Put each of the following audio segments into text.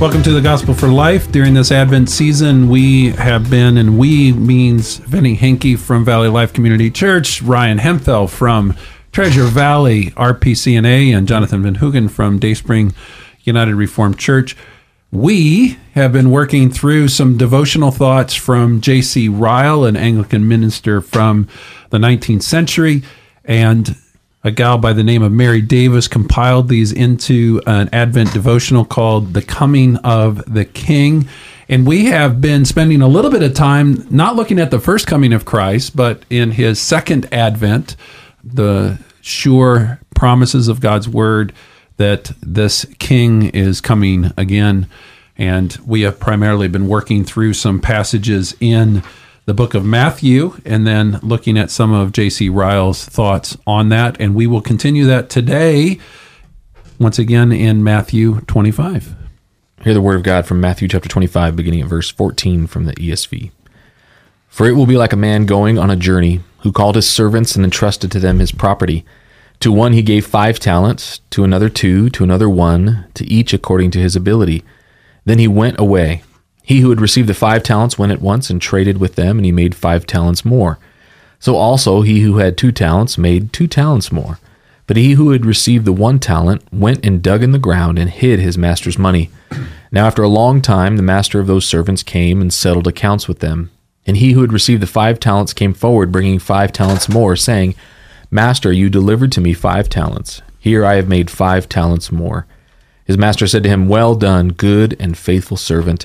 Welcome to the Gospel for Life. During this Advent season, we have been, and we means Vinny Henke from Valley Life Community Church, Ryan Hemphill from Treasure Valley RPCNA, and Jonathan Van Hugen from Dayspring United Reformed Church. We have been working through some devotional thoughts from J.C. Ryle, an Anglican minister from the 19th century, and a gal by the name of Mary Davis compiled these into an Advent devotional called The Coming of the King. And we have been spending a little bit of time not looking at the first coming of Christ, but in his second advent, the sure promises of God's word that this king is coming again. And we have primarily been working through some passages in the book of Matthew and then looking at some of J.C. Ryle's thoughts on that. And we will continue that today, once again, in Matthew 25. Hear the word of God from Matthew chapter 25, beginning at verse 14 from the ESV. For it will be like a man going on a journey who called his servants and entrusted to them his property. To one he gave five talents, to another two, to another one, to each according to his ability. Then he went away. He who had received the five talents went at once and traded with them, and he made five talents more. So also he who had two talents made two talents more. But he who had received the one talent went and dug in the ground and hid his master's money. Now after a long time the master of those servants came and settled accounts with them. And he who had received the five talents came forward, bringing five talents more, saying, Master, you delivered to me five talents. Here I have made five talents more. His master said to him, Well done, good and faithful servant.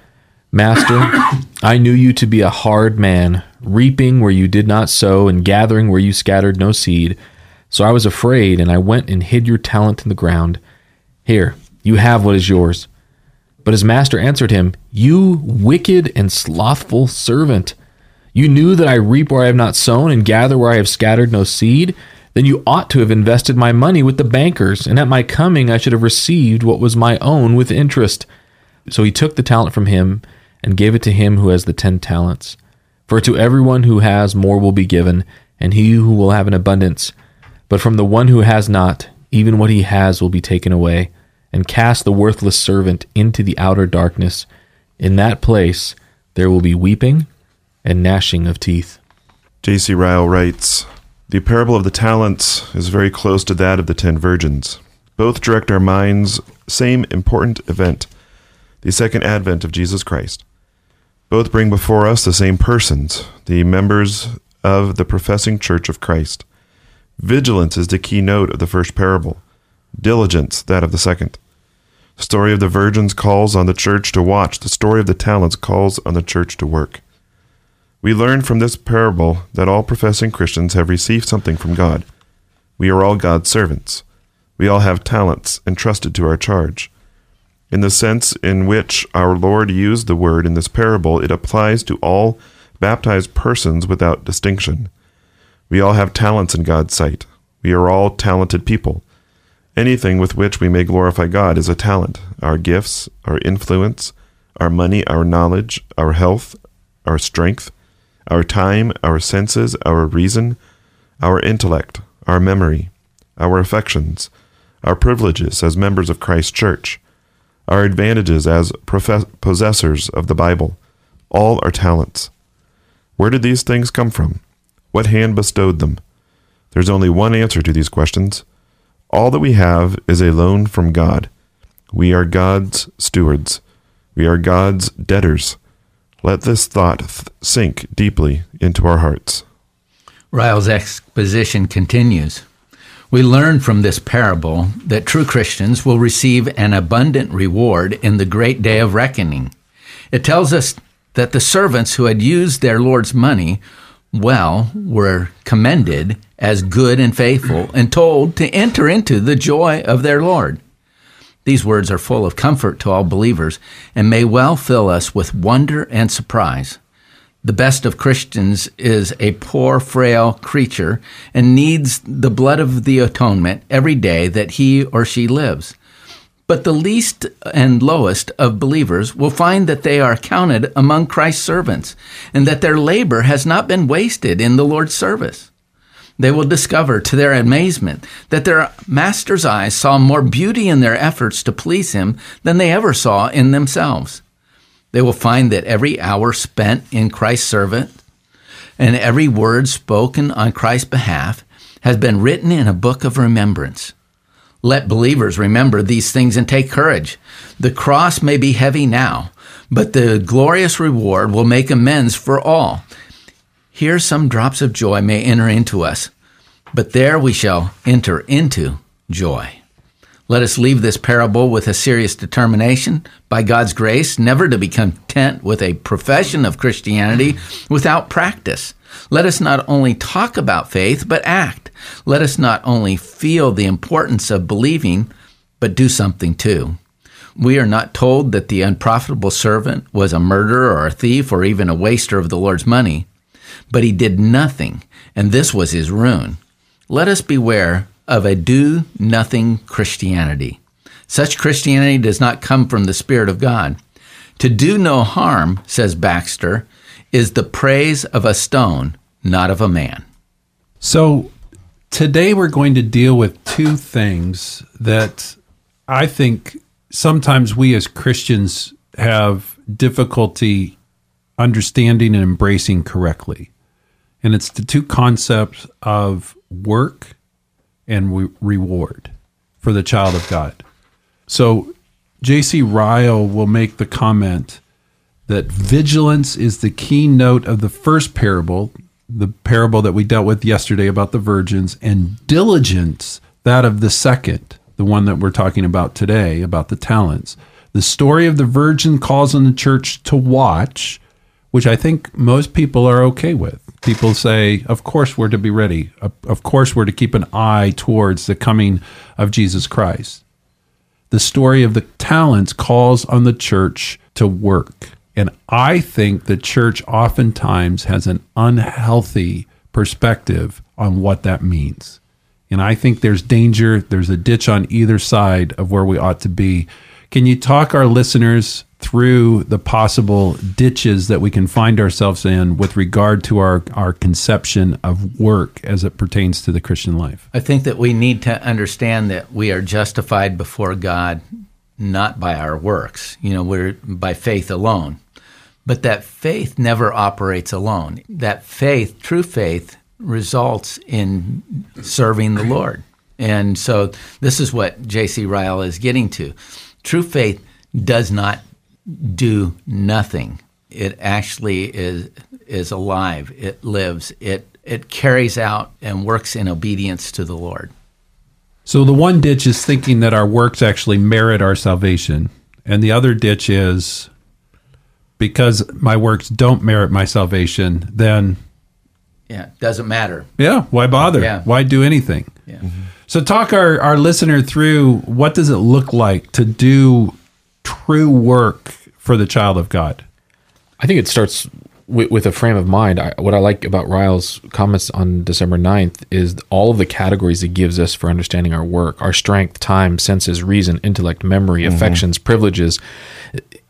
Master, I knew you to be a hard man, reaping where you did not sow, and gathering where you scattered no seed. So I was afraid, and I went and hid your talent in the ground. Here, you have what is yours. But his master answered him, You wicked and slothful servant. You knew that I reap where I have not sown, and gather where I have scattered no seed. Then you ought to have invested my money with the bankers, and at my coming I should have received what was my own with interest. So he took the talent from him and gave it to him who has the ten talents. For to everyone who has more will be given, and he who will have an abundance. But from the one who has not, even what he has will be taken away. And cast the worthless servant into the outer darkness. In that place there will be weeping and gnashing of teeth. J.C. Ryle writes The parable of the talents is very close to that of the ten virgins. Both direct our minds, same important event, the second advent of Jesus Christ. Both bring before us the same persons, the members of the professing church of Christ. Vigilance is the keynote of the first parable, diligence that of the second. The story of the virgins calls on the church to watch, the story of the talents calls on the church to work. We learn from this parable that all professing Christians have received something from God. We are all God's servants. We all have talents entrusted to our charge. In the sense in which our Lord used the word in this parable, it applies to all baptized persons without distinction. We all have talents in God's sight. We are all talented people. Anything with which we may glorify God is a talent. Our gifts, our influence, our money, our knowledge, our health, our strength, our time, our senses, our reason, our intellect, our memory, our affections, our privileges as members of Christ's church, our advantages as profess- possessors of the Bible, All are talents. Where did these things come from? What hand bestowed them? There's only one answer to these questions. All that we have is a loan from God. We are God's stewards. We are God's debtors. Let this thought th- sink deeply into our hearts. Ryle's exposition continues. We learn from this parable that true Christians will receive an abundant reward in the great day of reckoning. It tells us that the servants who had used their Lord's money well were commended as good and faithful and told to enter into the joy of their Lord. These words are full of comfort to all believers and may well fill us with wonder and surprise. The best of Christians is a poor, frail creature and needs the blood of the atonement every day that he or she lives. But the least and lowest of believers will find that they are counted among Christ's servants and that their labor has not been wasted in the Lord's service. They will discover to their amazement that their master's eyes saw more beauty in their efforts to please him than they ever saw in themselves. They will find that every hour spent in Christ's servant and every word spoken on Christ's behalf has been written in a book of remembrance. Let believers remember these things and take courage. The cross may be heavy now, but the glorious reward will make amends for all. Here some drops of joy may enter into us, but there we shall enter into joy. Let us leave this parable with a serious determination, by God's grace, never to be content with a profession of Christianity without practice. Let us not only talk about faith, but act. Let us not only feel the importance of believing, but do something too. We are not told that the unprofitable servant was a murderer or a thief or even a waster of the Lord's money, but he did nothing, and this was his ruin. Let us beware of a do nothing Christianity. Such Christianity does not come from the Spirit of God. To do no harm, says Baxter, is the praise of a stone, not of a man. So today we're going to deal with two things that I think sometimes we as Christians have difficulty understanding and embracing correctly. And it's the two concepts of work and re- reward for the child of God. So J.C. Ryle will make the comment that vigilance is the keynote of the first parable, the parable that we dealt with yesterday about the virgins, and diligence that of the second, the one that we're talking about today, about the talents. The story of the virgin calls on the church to watch, which I think most people are okay with. People say, of course, we're to be ready. Of course, we're to keep an eye towards the coming of Jesus Christ. The story of the talents calls on the church to work. And I think the church oftentimes has an unhealthy perspective on what that means. And I think there's danger, there's a ditch on either side of where we ought to be. Can you talk our listeners through the possible ditches that we can find ourselves in with regard to our, our conception of work as it pertains to the Christian life? I think that we need to understand that we are justified before God not by our works. You know, we're by faith alone. But that faith never operates alone. That faith, true faith, results in serving the Lord. And so this is what J.C. Ryle is getting to. True faith does not do nothing. It actually is is alive. It lives. It it carries out and works in obedience to the Lord. So the one ditch is thinking that our works actually merit our salvation, and the other ditch is because my works don't merit my salvation, then yeah, doesn't matter. Yeah, why bother? Yeah. Why do anything? Yeah. Mm-hmm. So talk our, our listener through what does it look like to do true work for the child of God? I think it starts with, with a frame of mind. I, what I like about Ryle's comments on December 9th is all of the categories it gives us for understanding our work, our strength, time, senses, reason, intellect, memory, mm-hmm. affections, privileges.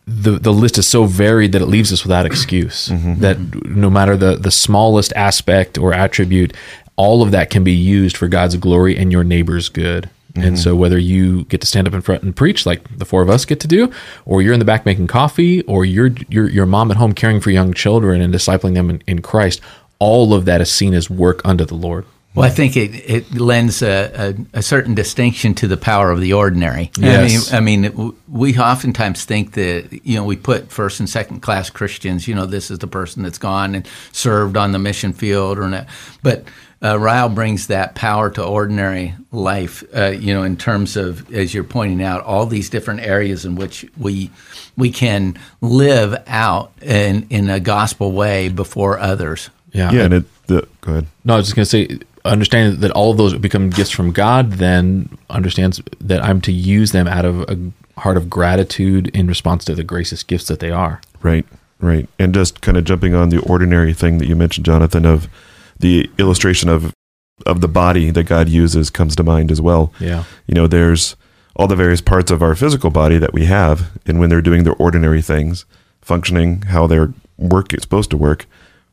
The, the list is so varied that it leaves us without excuse. Mm-hmm. That no matter the, the smallest aspect or attribute, all of that can be used for God's glory and your neighbor's good. And so whether you get to stand up in front and preach like the four of us get to do, or you're in the back making coffee, or you're you're your mom at home caring for young children and discipling them in, in Christ, all of that is seen as work unto the Lord. Well, I think it, it lends a, a, a certain distinction to the power of the ordinary. Yes. I mean, I mean, we oftentimes think that, you know, we put first and second class Christians, you know, this is the person that's gone and served on the mission field or not. But uh, Ryle brings that power to ordinary life, uh, you know, in terms of, as you're pointing out, all these different areas in which we we can live out in, in a gospel way before others. Yeah. Yeah, and it. The, go ahead. No, I was just going to say, understanding that all of those become gifts from God, then understands that I'm to use them out of a heart of gratitude in response to the gracious gifts that they are. Right, right. And just kind of jumping on the ordinary thing that you mentioned, Jonathan, of the illustration of of the body that God uses comes to mind as well. Yeah. You know, there's all the various parts of our physical body that we have, and when they're doing their ordinary things, functioning how their work is supposed to work,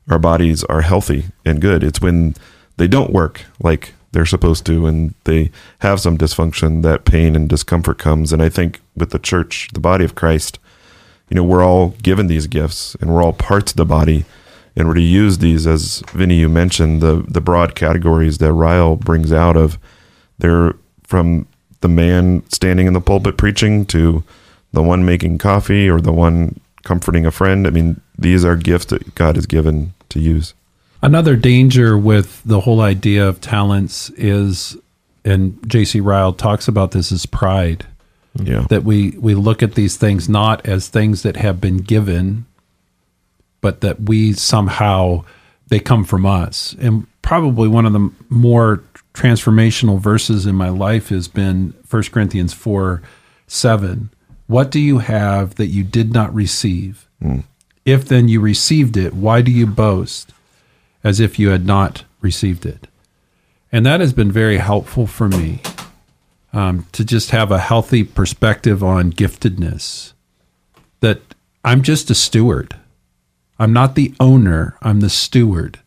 our bodies are healthy and good. It's when they don't work like they're supposed to and they have some dysfunction that pain and discomfort comes. And I think with the church, the body of Christ, you know, we're all given these gifts and we're all parts of the body. And we're to use these, as Vinny, you mentioned, the, the broad categories that Ryle brings out of they're from the man standing in the pulpit preaching to the one making coffee or the one comforting a friend. I mean, these are gifts that God has given to use. Another danger with the whole idea of talents is, and J.C. Ryle talks about this, is pride. Yeah. That we, we look at these things not as things that have been given, but that we somehow, they come from us. And probably one of the more transformational verses in my life has been 1 Corinthians 4 7. What do you have that you did not receive? If then you received it, why do you boast as if you had not received it? And that has been very helpful for me um, to just have a healthy perspective on giftedness. That I'm just a steward. I'm not the owner, I'm the steward.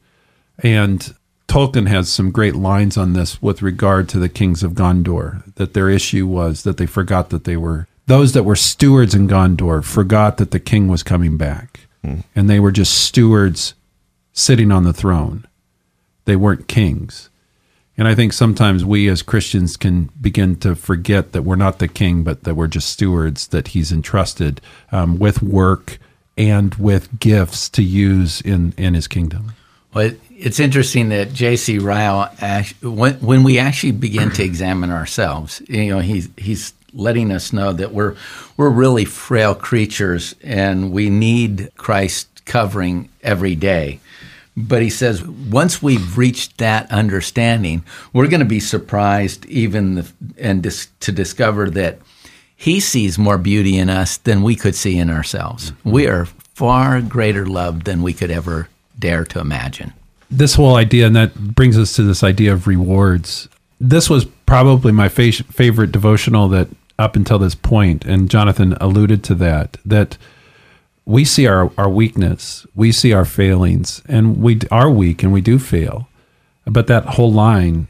And Tolkien has some great lines on this with regard to the kings of Gondor, that their issue was that they forgot that they were those that were stewards in Gondor forgot that the king was coming back. And they were just stewards sitting on the throne. They weren't kings. And I think sometimes we as Christians can begin to forget that we're not the king, but that we're just stewards that he's entrusted um, with work and with gifts to use in, in his kingdom. Well, it- it's interesting that J.C. Ryle, when, when we actually begin to examine ourselves, you know, he's he's letting us know that we're we're really frail creatures and we need Christ covering every day. But he says once we've reached that understanding, we're going to be surprised even the, and dis, to discover that he sees more beauty in us than we could see in ourselves. Mm-hmm. We are far greater loved than we could ever dare to imagine. this whole idea, and that brings us to this idea of rewards. This was probably my fa- favorite devotional that up until this point, and Jonathan alluded to that, that we see our, our weakness, we see our failings, and we d- are weak and we do fail. But that whole line,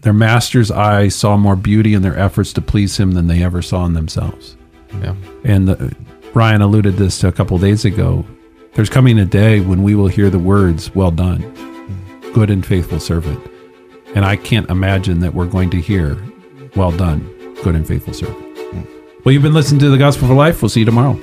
their master's eye saw more beauty in their efforts to please him than they ever saw in themselves. Yeah. And uh, the, Ryan alluded to this to a couple days ago. There's coming a day when we will hear the words, Well done, good and faithful servant. And I can't imagine that we're going to hear, Well done, good and faithful servant. Hmm. Well, you've been listening to the Gospel for Life. We'll see you tomorrow.